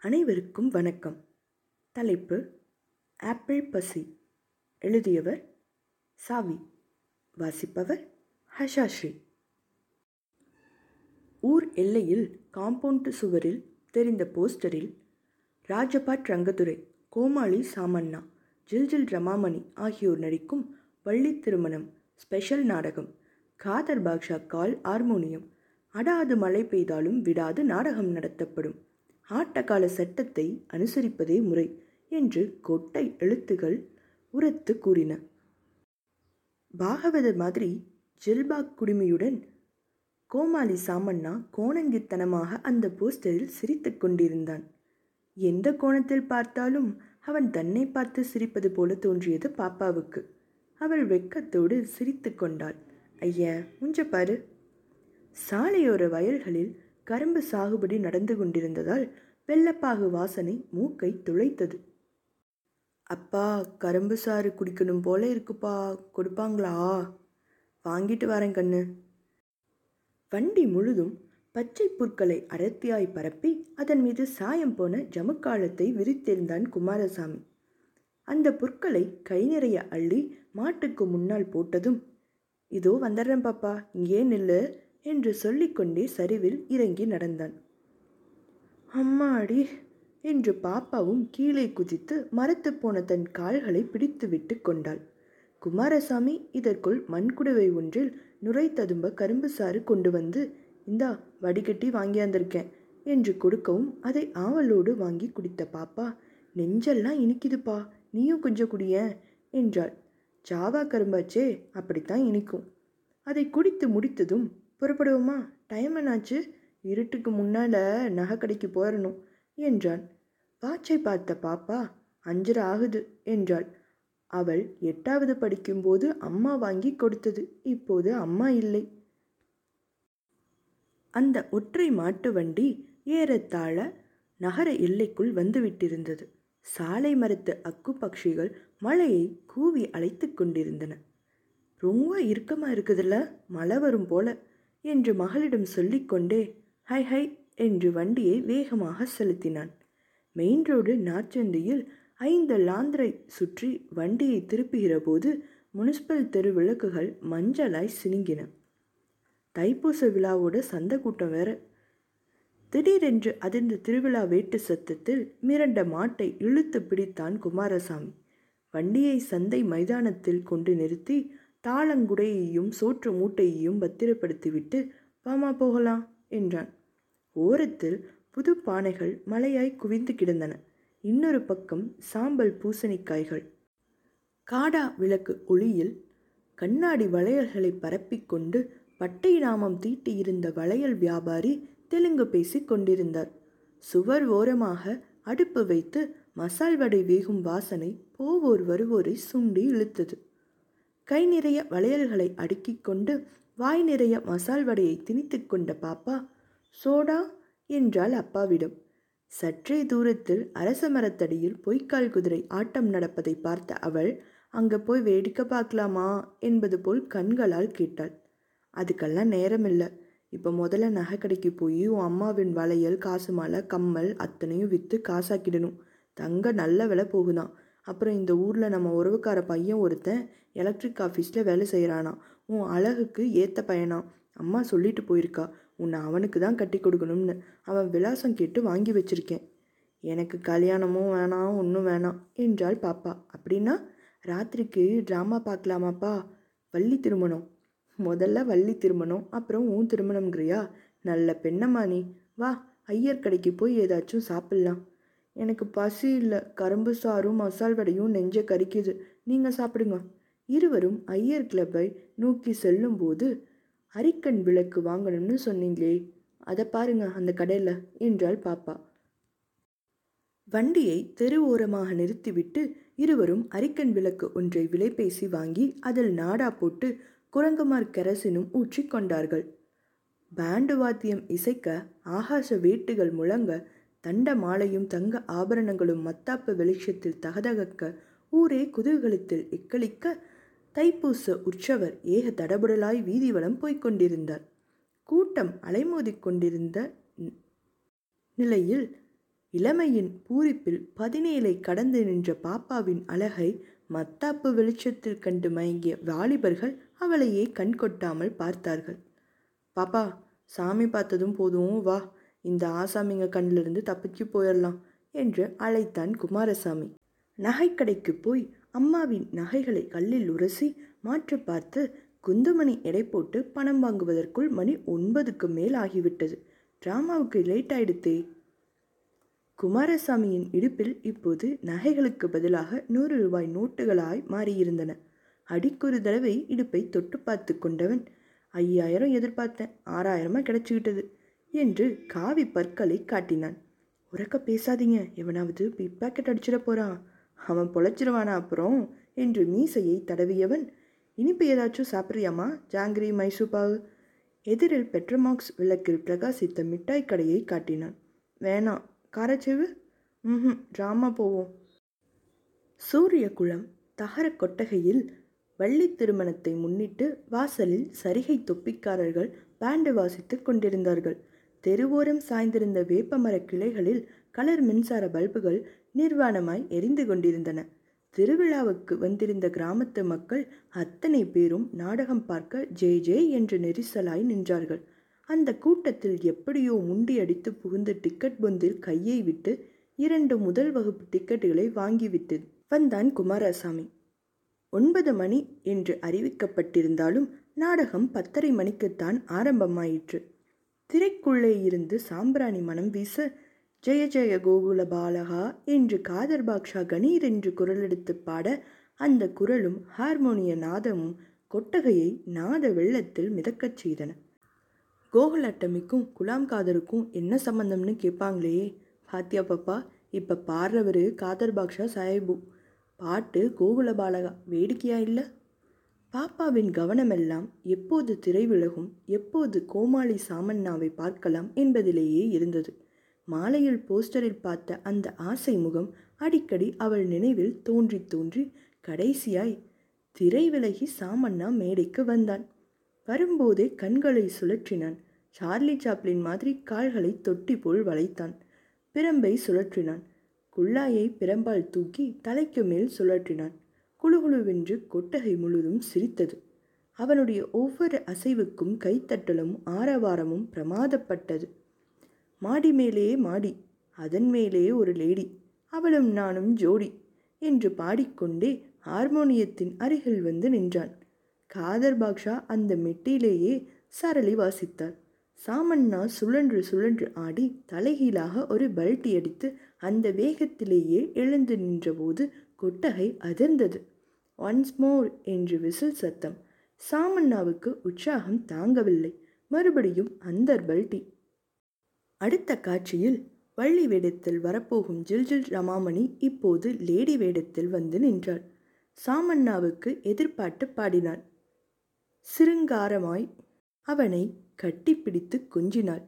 அனைவருக்கும் வணக்கம். தலைப்பு ஆப்பிள் பசி. எழுதியவர் சாவி. வாசிப்பவர் ஹஷாஸ்ரீ. ஊர் எல்லையில் காம்பவுண்டு சுவரில் தெரிந்த போஸ்டரில் ராஜபாட் ரங்கதுரை கோமாளி சாமண்ணா ஜில்ஜில் ரமாமணி ஆகியோர் நடிக்கும் வள்ளி திருமணம் ஸ்பெஷல் நாடகம் காதர் பாக்ஷா கால் ஹார்மோனியம் அடாது மழை பெய்தாலும் விடாது நாடகம் நடத்தப்படும். ஆட்டக்கால சட்டத்தை அனுசரிப்பதே முறை என்று கொட்டை எழுத்துகள் உரத்து கூறின. பாகவதர் மாதிரி ஜில்பாக் குடுமியுடன் கோமாளி சாமண்ணா கோணங்கித்தனமாக அந்த போஸ்டரில் சிரித்து கொண்டிருந்தான். எந்த கோணத்தில் பார்த்தாலும் அவன் தன்னை பார்த்து சிரிப்பது போல தோன்றியது பாப்பாவுக்கு. அவள் வெட்கத்தோடு சிரித்து கொண்டாள். ஐயா முஞ்ச பாரு. சாலையோர வயல்களில் கரும்பு சாகுபடி நடந்து கொண்டிருந்ததால் வெள்ளப்பாகு வாசனை மூக்கை துளைத்தது. அப்பா கரும்பு சாறு குடிக்கணும் போல இருக்குப்பா. கொடுப்பாங்களா? வாங்கிட்டு வரேன் கண்ணு. வண்டி முழுதும் பச்சை புற்களை அடர்த்தியாய் பரப்பி அதன் மீது சாயம் போன ஜமுக்காலத்தை விரித்திருந்தான் குமாரசாமி. அந்த புற்களை கை நிறைய அள்ளி மாட்டுக்கு முன்னால் போட்டதும் இதோ வந்துடுறேன் பாப்பா இங்கே நில்லு. என்று சொல்லிக்கொண்டே சரிவில் இறங்கி நடந்தான். அம்மாடி என்று பாப்பாவும் கீழே குதித்து மரத்து போன தன் கால்களை பிடித்து விட்டு கொண்டாள். குமாரசாமி இதற்குள் மண்குடுவை ஒன்றில் நுரை ததும்ப கரும்பு சாறு கொண்டு வந்து இந்தா வடிகட்டி வாங்கியாந்திருக்கேன் என்று கொடுக்கவும் அதை ஆவலோடு வாங்கி குடித்த பாப்பா நெஞ்செல்லாம் இனிக்குதுப்பா நீயும் கொஞ்சம் குடிய என்றாள். ஜாவா கரும்பாச்சே அப்படித்தான் இனிக்கும். அதை குடித்து முடித்ததும் புறப்படுவோமா? டைம் என்னாச்சு? இருட்டுக்கு முன்னால் நகை கடைக்கு போயிடணும் என்றான். வாட்சை பார்த்த பாப்பா அஞ்சரை ஆகுது என்றாள். அவள் எட்டாவது படிக்கும்போது அம்மா வாங்கி கொடுத்தது இப்போது அம்மா இல்லை. அந்த ஒற்றை மாட்டு வண்டி ஏறத்தாழ நகர எல்லைக்குள் வந்துவிட்டிருந்தது சாலை மரத்து அக்கு பட்சிகள் மழையை கூவி அழைத்து கொண்டிருந்தன. ரொம்ப இறுக்கமாக இருக்குதுல்ல? மழை வரும் போல. என்று மகளிடம் சொல்லிக்கொண்டே ஹை ஹை என்று வண்டியை வேகமாக செலுத்தினான். மெயின் ரோடு நாச்சந்தியில் ஐந்து லாந்தரை சுற்றி வண்டியை திருப்புகிற போது முனிசிபல் தெரு விளக்குகள் மஞ்சளாய் சினுங்கின. தைப்பூச விழாவோட சந்த கூட்டம் வேற. திடீரென்று அதிர்ந்த திருவிழா வேட்டு சத்தத்தில் மிரண்ட மாட்டை இழுத்து பிடித்தான் குமாரசாமி. வண்டியை சந்தை மைதானத்தில் கொண்டு நிறுத்தி தாளங்குடையையும் சோற்று மூட்டையையும் பத்திரப்படுத்திவிட்டு வாமா போகலாம் என்றான். ஓரத்தில் புது பானைகள் மலையாய் குவிந்து கிடந்தன. இன்னொரு பக்கம் சாம்பல் பூசணிக்காய்கள். காடா விளக்கு ஒளியில் கண்ணாடி வளையல்களை பரப்பிக்கொண்டு பட்டை நாமம் தீட்டியிருந்த வளையல் வியாபாரி தெலுங்கு பேசிக் கொண்டிருந்தார். சுவர் ஓரமாக அடுப்பு வைத்து மசால் வடை வேகும் வாசனை போவோர் வருவோரை சுண்டி இழுத்தது. கை நிறைய வளையல்களை அடுக்கிக் கொண்டு வாய் நிறைய மசால் வடையை திணித்து கொண்ட பாப்பா சோடா? என்றால் அப்பாவிடம். சற்றே தூரத்தில் அரச மரத்தடியில் பொய்க்கால் குதிரை ஆட்டம் நடப்பதை பார்த்த அவள் அங்கே போய் வேடிக்கை பார்க்கலாமா? என்பது போல் கண்களால் கேட்டாள். அதுக்கெல்லாம் நேரம் இல்லை இப்போ முதல்ல நகை கடைக்கு போய் உன் அம்மாவின் வளையல் காசு மாலை கம்மல் அத்தனையும் விற்று காசாக்கிடணும். தங்க நல்ல விலை போகுதான். அப்புறம் இந்த ஊரில் நம்ம உறவுக்கார பையன் ஒருத்தன் எலக்ட்ரிக் ஆஃபீஸில் வேலை செய்கிறானா உன் அழகுக்கு ஏற்ற பையனா. அம்மா சொல்லிட்டு போயிருக்கா. உன்னை அவனுக்கு தான் கட்டி கொடுக்கணும்னு. அவன் விலாசம் கேட்டு வாங்கி வச்சிருக்கேன். எனக்கு கல்யாணமும் வேணாம் ஒன்றும் வேணாம் என்றாள் பாப்பா. அப்படின்னா ராத்திரிக்கு ட்ராமா பார்க்கலாமாப்பா? வள்ளி திருமணம். முதல்ல வள்ளி திருமணம் அப்புறம் உன் திருமணம்ங்கிறியா? நல்ல பெண்ணம்மா நீ. வா ஐயர் கடைக்கு போய் ஏதாச்சும் சாப்பிட்லாம். எனக்கு பசி இல்லை. கரும்பு சாரும் மசால் வடையும் நெஞ்ச கறிக்குது நீங்கள் சாப்பிடுங்க. இருவரும் ஐயர் கிளப்பை நோக்கி செல்லும்போது அரிக்கன் விளக்கு வாங்கணும்னு சொன்னீங்களே அதை பாருங்க அந்த கடையில் என்றாள் பாப்பா. வண்டியை தெரு ஓரமாக நிறுத்திவிட்டு இருவரும் அரிக்கன் விளக்கு ஒன்றை விலைபேசி வாங்கி அதில் நாடா போட்டு குரங்குமார் கரசினும் ஊற்றி கொண்டார்கள். பேண்டு வாத்தியம் இசைக்க ஆகாச வேட்டுகள் முழங்க தண்ட மாலையும் தங்க ஆபரணங்களும் மத்தாப்பு வெளிச்சத்தில் தகதகக்க ஊரே குதூகலத்தில் இக்களிக்க தைப்பூச உற்சவர் ஏக தடபுடலாய் வீதி வளம் போய்க் கொண்டிருந்தார் கூட்டம் அலைமோதிக் கொண்டிருந்த நிலையில் இளமையின் பூரிப்பில் பதினேழை கடந்து நின்ற பாப்பாவின் அழகை மத்தாப்பு வெளிச்சத்தில் கண்டு மயங்கிய வாலிபர்கள் அவளையே கண் கொட்டாமல் பார்த்தார்கள். பாப்பா சாமி பார்த்ததும் போதும் வா. இந்த ஆசாமிங்க கண்ணிலிருந்து தப்பிச்சு போயிடலாம் என்று அழைத்தான் குமாரசாமி. நகைக்கடைக்கு போய் அம்மாவின் நகைகளை கல்லில் உரசி மாற்றி பார்த்து குந்துமணி எடை போட்டு பணம் வாங்குவதற்குள் மணி ஒன்பதுக்கு மேல் ஆகிவிட்டது. டிராமாவுக்கு லேட் ஆயிடுத்தே. குமாரசாமியின் இடுப்பில் இப்போது நகைகளுக்கு பதிலாக நூறு ரூபாய் நோட்டுகளாய் மாறியிருந்தன. அடிக்கொரு தடவை இடுப்பை தொட்டு பார்த்து கொண்டவன் ஐயாயிரம் எதிர்பார்த்தேன் ஆறாயிரமா கிடைச்சிக்கிட்டது என்று காவி பற்களை காட்டினான். உறக்க பேசாதீங்க எவனாவது பிக் பாக்கெட் அடிச்சிட போறான். அவன் பொழைச்சிருவானா அப்புறம்? என்று மீசையை தடவியவன் இனிப்பு ஏதாச்சும் சாப்பிட்றியாமா ஜாங்கிரி மைசூபாவு எதிரில் பெட்ரமாக்ஸ் விளக்கில் பிரகாசித்த மிட்டாய் கடையை காட்டினான். வேணாம் காரச்சேவு? ம் ட்ராமா போவோம். சூரியகுளம் தகர கொட்டகையில் வள்ளி திருமணத்தை முன்னிட்டு வாசலில் சரிகை தொப்பிக்காரர்கள் பேண்டு வாசித்துக் கொண்டிருந்தார்கள். தெருவோரம் சாய்ந்திருந்த வேப்பமர கிளைகளில் கலர் மின்சார பல்புகள் நிர்வாணமாய் எரிந்து கொண்டிருந்தன. திருவிழாவுக்கு வந்திருந்த கிராமத்து மக்கள் அத்தனை பேரும் நாடகம் பார்க்க ஜே ஜே என்று நெரிசலாய் நின்றார்கள். அந்த கூட்டத்தில் எப்படியோ முண்டி அடித்து புகுந்து டிக்கெட் பொந்தில் கையை விட்டு இரண்டு முதல் வகுப்பு டிக்கெட்டுகளை வாங்கிவிட்டு வந்தான் குமாரசாமி. ஒன்பது மணி என்று அறிவிக்கப்பட்டிருந்தாலும் நாடகம் பத்தரை மணிக்குத்தான் ஆரம்பமாயிற்று. திரைக்குள்ளே இருந்து சாம்பிராணி மனம் வீச ஜெய ஜெய கோகுல பாலகா என்று காதர் பாக்ஷா கணீர் என்று குரலெடுத்து பாட அந்த குரலும் ஹார்மோனிய நாதமும் கொட்டகையை நாத வெள்ளத்தில் மிதக்கச் செய்தன. கோகுல் அட்டமிக்கும் குலாம் காதருக்கும் என்ன சம்பந்தம்னு கேட்பாங்களே பாத்தியா பாப்பா இப்போ பாடுறவர் காதர் பாக்ஷா சாஹிபு. பாட்டு கோகுல பாலகா வேடிக்கையா இல்லை? பாப்பாவின் கவனமெல்லாம் எப்போது திரை விலகும் எப்போது கோமாளி சாமண்ணாவை பார்க்கலாம் என்பதிலேயே இருந்தது. மாலையில் போஸ்டரில் பார்த்த அந்த ஆசை முகம் அடிக்கடி அவள் நினைவில் தோன்றி தோன்றி கடைசியாய் திரை விலகி சாமண்ணா மேடைக்கு வந்தான். வரும்போதே கண்களை சுழற்றினான். சார்லி சாப்ளின் மாதிரி கால்களை தொட்டி போல் வளைத்தான். பிரம்பை சுழற்றினான். குள்ளாயை பிரம்பால் தூக்கி தலைக்கு மேல் சுழற்றினான். குழுகுழுவென்று கொட்டகை முழுதும் சிரித்தது. அவனுடைய ஒவ்வொரு அசைவுக்கும் கைத்தட்டலும் ஆரவாரமும் பிரமாதப்பட்டது. மாடி மேலே மாடி அதன் மேலே ஒரு லேடி அவளும் நானும் ஜோடி என்று பாடிக்கொண்டே ஹார்மோனியத்தின் அருகில் வந்து நின்றான். காதர் பாக்ஷா அந்த மெட்டிலேயே சரளி வாசித்தார். சாமண்ணா சுழன்று சுழன்று ஆடி தலைகீழாக ஒரு பல்ட்டி அடித்து அந்த வேகத்திலேயே எழுந்து நின்றபோது கொட்டகை அதிர்ந்தது. ஒன்ஸ் மோர் என்று விசில் சத்தம். சாமண்ணாவுக்கு உற்சாகம் தாங்கவில்லை. மறுபடியும் அந்த பல்ட்டி அடுத்த காட்சியில் வள்ளி வேடத்தில் வரப்போகும் ஜில்ஜில் ரமாமணி இப்போது லேடி வேடத்தில் வந்து நின்றாள். சாமண்ணாவுக்கு எதிர்பார்த்து பாடினாள். சிருங்காரமாய் அவனை கட்டிப்பிடித்து கொஞ்சினாள்.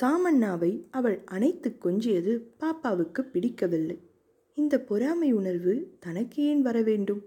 சாமண்ணாவை அவள் அணைத்து கொஞ்சியது பாப்பாவுக்கு பிடிக்கவில்லை. இந்த பொறாமை உணர்வு தனக்கு ஏன் வர வேண்டும்?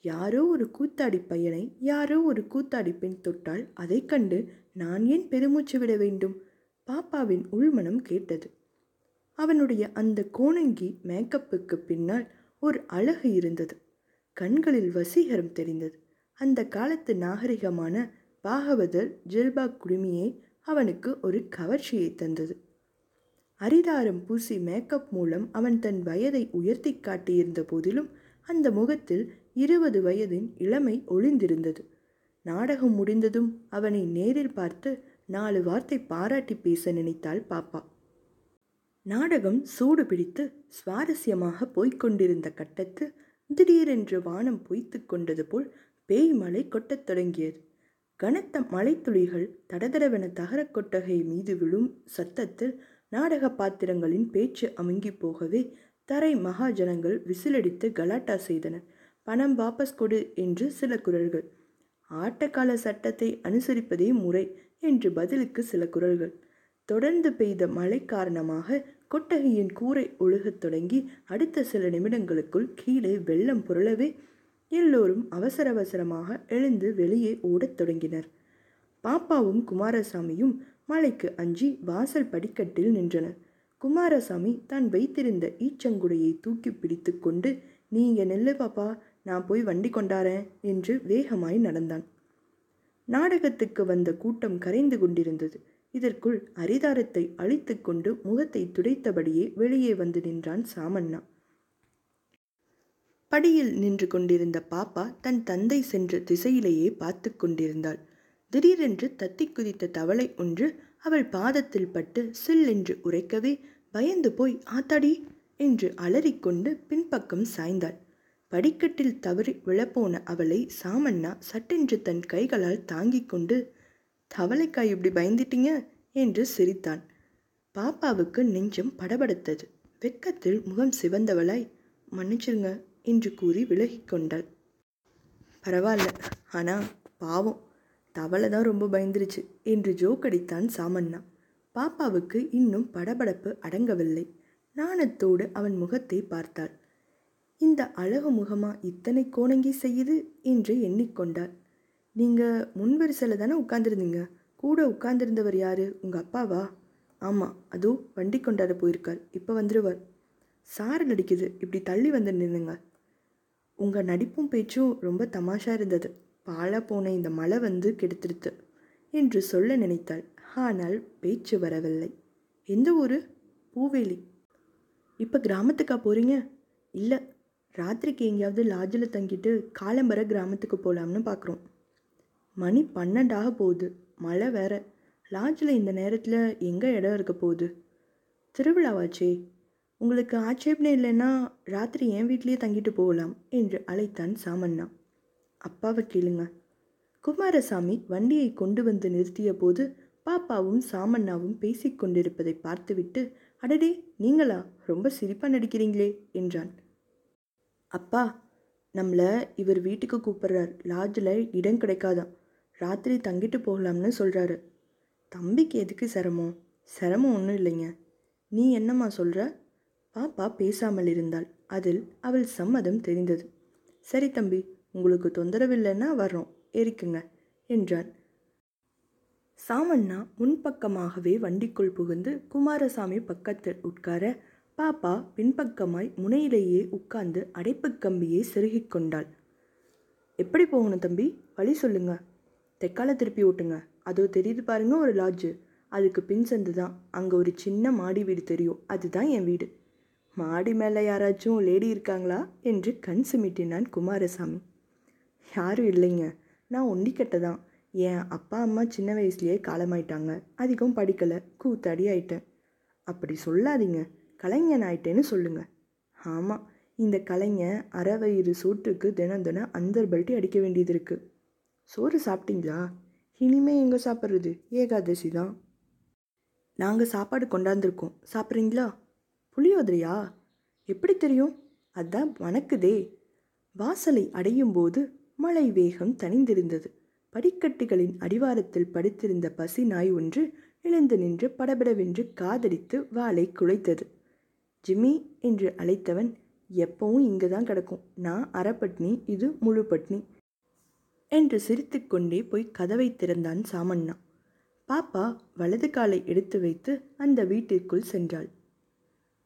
யாரோ ஒரு கூத்தாடி பையனை யாரோ ஒரு கூத்தாடி பெண் தொட்டால் அதைக் கண்டு நான் ஏன் பெருமூச்சு விட வேண்டும்? பாப்பாவின் உள்மனம் கேட்டது. அவனுடைய அந்த கோணங்கி மேக்கப்புக்கு பின்னால் ஒரு அழகு இருந்தது. கண்களில் வசீகரம் தெரிந்தது. அந்த காலத்து நாகரிகமான பாகவதர் ஜில்பாக் குடுமியை அவனுக்கு ஒரு கவர்ச்சியை தந்தது. அரிதாரம் பூசி மேக்கப் மூலம் அவன் தன் வயதை உயர்த்தி காட்டியிருந்த போதிலும் அந்த முகத்தில் இருபது வயதின் இளமை ஒளிந்திருந்தது. நாடகம் முடிந்ததும் அவனை நேரில் பார்த்து நாலு வார்த்தை பாராட்டி பேச நினைத்தாள் பாப்பா. நாடகம் சூடு பிடித்து சுவாரஸ்யமாக போய்க்கொண்டிருந்த கட்டத்து திடீரென்று வானம் பொய்த்து கொண்டது போல் பேய் மழை கொட்டத் தொடங்கியது. கனத்த மலைத்துளிகள் தடதடவென தகரக் கொட்டகை மீது விழும் சத்தத்தில் நாடக பாத்திரங்களின் பேச்சு அமுங்கி போகவே தரை மகாஜனங்கள் விசிலடித்து கலாட்டா செய்தனர். பணம் வாபஸ் கொடு என்று சில குரல்கள். ஆட்டக்கால சட்டத்தை அனுசரிப்பதே முறை. என்று பதிலுக்கு சில குரல்கள். தொடர்ந்து பெய்த மழை காரணமாக கொட்டகையின் கூரை ஒழுகத் தொடங்கி அடுத்த சில நிமிடங்களுக்குள் கீழே வெள்ளம் புரளவே எல்லோரும் அவசர அவசரமாக எழுந்து வெளியே ஓடத் தொடங்கினர். பாப்பாவும் குமாரசாமியும் மழைக்கு அஞ்சி வாசல் படிக்கட்டில் நின்றனர். குமாரசாமி தான் வைத்திருந்த ஈச்சங்குடையை தூக்கி பிடித்து கொண்டு நீங்க நெல்லு பாப்பா நான் போய் வண்டி கொண்டாரேன் என்று வேகமாய் நடந்தான். நாடகத்துக்கு வந்த கூட்டம் கரைந்து கொண்டிருந்தது. இதற்குள் அரிதாரத்தை அழித்து கொண்டு முகத்தை துடைத்தபடியே வெளியே வந்து நின்றான் சாமண்ணா. படியில் நின்று கொண்டிருந்த பாப்பா தன் தந்தை சென்ற திசையிலேயே பார்த்து கொண்டிருந்தாள். திடீரென்று தத்தி குதித்த தவளை ஒன்று அவள் பாதத்தில் பட்டு சில் என்று உரைக்கவே பயந்து போய் ஆத்தாடி என்று அலறிக்கொண்டு பின்பக்கம் சாய்ந்தாள். படிக்கட்டில் தவறி விழப்போன அவளை சாமண்ணா சட்டென்று தன் கைகளால் தாங்கிக் கொண்டு தவளைக்காய் இப்படி பயந்துட்டீங்க? என்று சிரித்தான். பாப்பாவுக்கு நெஞ்சம் படபடத்தது. வெக்கத்தில் முகம் சிவந்தவளாய் மன்னிச்சிருங்க என்று கூறி விலகிக் கொண்டாள். பரவாயில்ல ஆனால் பாவம் தவளை தான் ரொம்ப பயந்துருச்சு என்று ஜோக்கடித்தான் சாமண்ணா. பாப்பாவுக்கு இன்னும் படபடப்பு அடங்கவில்லை. நாணத்தோடு அவன் முகத்தை பார்த்தாள். இந்த அழகு முகமா இத்தனை கோணங்கி செய்யுது என்று எண்ணிக்கொண்டாள். நீங்கள் முன்வரிசையில் தானே உட்காந்துருந்தீங்க கூட உட்கார்ந்திருந்தவர் யாரு? உங்கள் அப்பாவா? ஆமாம் அதோ வண்டி கொண்டாட போயிருக்கார் இப்போ வந்துடுவார் சாரல் அடிக்குது இப்படி தள்ளி வந்து நின்னுங்க உங்கள் நடிப்பும் பேச்சும் ரொம்ப தமாஷா இருந்தது. பாழா போன இந்த மழை வந்து கெடுத்துடுத்து என்று சொல்ல நினைத்தாள். ஆனால் பேச்சு வரவில்லை. எந்த ஊர்? பூவேலி. இப்போ கிராமத்துக்கா போகிறீங்க இல்லை ராத்திரிக்கு எங்கேயாவது லாட்ஜில் தங்கிட்டு காலம்பர கிராமத்துக்கு போகலாம்னு பார்க்குறோம் மணி பன்னெண்டாக போகுது. மழை வேற. லாட்ஜில் இந்த நேரத்தில் எங்கே இடம் இருக்க போகுது? திருவிழாவாச்சே. உங்களுக்கு ஆட்சேபனை இல்லைன்னா ராத்திரி என் வீட்லேயே தங்கிட்டு போகலாம் என்று அழைத்தான் சாமண்ணா. அப்பாவை கேளுங்க. குமாரசாமி வண்டியை கொண்டு வந்து நிறுத்திய போது பாப்பாவும் சாமண்ணாவும் பேசிக்கொண்டிருப்பதை பார்த்துவிட்டு அடடே நீங்களா? ரொம்ப சிரிப்பாக நடிக்கிறீங்களே என்றான். அப்பா நம்மளை இவர் வீட்டுக்கு கூப்பிட்றார். லாட்ஜில் இடம் கிடைக்காதான் ராத்திரி தங்கிட்டு போகலாம்னு சொல்கிறாரு தம்பிக்கு எதுக்கு சிரமம்? சிரமம் ஒன்றும் இல்லைங்க. நீ என்னம்மா சொல்கிற பாப்பா பேசாமல் இருந்தாள். அதில் அவள் சம்மதம் தெரிந்தது. சரி தம்பி உங்களுக்கு தொந்தரவில்லைன்னா வர்றோம். எரிக்குங்க என்றான். சாமண்ணா முன்பக்கமாகவே வண்டிக்குள் புகுந்து குமாரசாமி பக்கத்தில் உட்கார பாப்பா பின்பக்கமாய் முனையிலேயே உட்கார்ந்து அடைப்புக் கம்பியை செருகிக் கொண்டாள். எப்படி போகணும் தம்பி? வழி சொல்லுங்க. தெக்கால திருப்பி ஓட்டுங்க. அதோ தெரியுது பாருங்க ஒரு லாட்ஜு அதுக்கு பின் சந்து தான். அங்கே ஒரு சின்ன மாடி வீடு தெரியும். அதுதான் என் வீடு. மாடி மேலே யாராச்சும் லேடி இருக்காங்களா? என்று கண் சுமிட்டினான் குமாரசாமி. யாரும் இல்லைங்க. நான் ஒண்டிக்கட்டை தான். என் அப்பா அம்மா சின்ன வயசுலேயே காலமாயிட்டாங்க. அதிகம் படிக்கலை. கூத்தாடி ஆயிட்டேன். அப்படி சொல்லாதீங்க. கலைஞன் ஆயிட்டேன்னு சொல்லுங்க. ஆமாம் இந்த கலைஞன் அரை வயிறு சோற்றுக்கு தினம் தினம் அந்தர் பல்ட்டி அடிக்க வேண்டியது இருக்குது சோறு சாப்பிட்டீங்களா? இனிமே எங்கே சாப்பிட்றது? ஏகாதசி தான். நாங்கள் சாப்பாடு கொண்டாந்துருக்கோம். சாப்பிட்றீங்களா? புளியோதரையா? எப்படி தெரியும்? அதான் வணக்குதே. வாசலை அடையும் போது மழை வேகம் தணிந்திருந்தது. படிக்கட்டுகளின் அடிவாரத்தில் படுத்திருந்த பசி நாய் ஒன்று எழுந்து நின்று படபடவென்று காதடித்து வாளை குலைத்தது ஜிம்மி என்று அழைத்தவன் எப்பவும் இங்கே தான் கிடக்கும். நான் அரைப்பட்னி இது முழு பட்னி. என்று சிரித்துக்கொண்டே போய் கதவை திறந்தான் சாமண்ணா. பாப்பா வலது காலை எடுத்து வைத்து அந்த வீட்டிற்குள் சென்றாள்.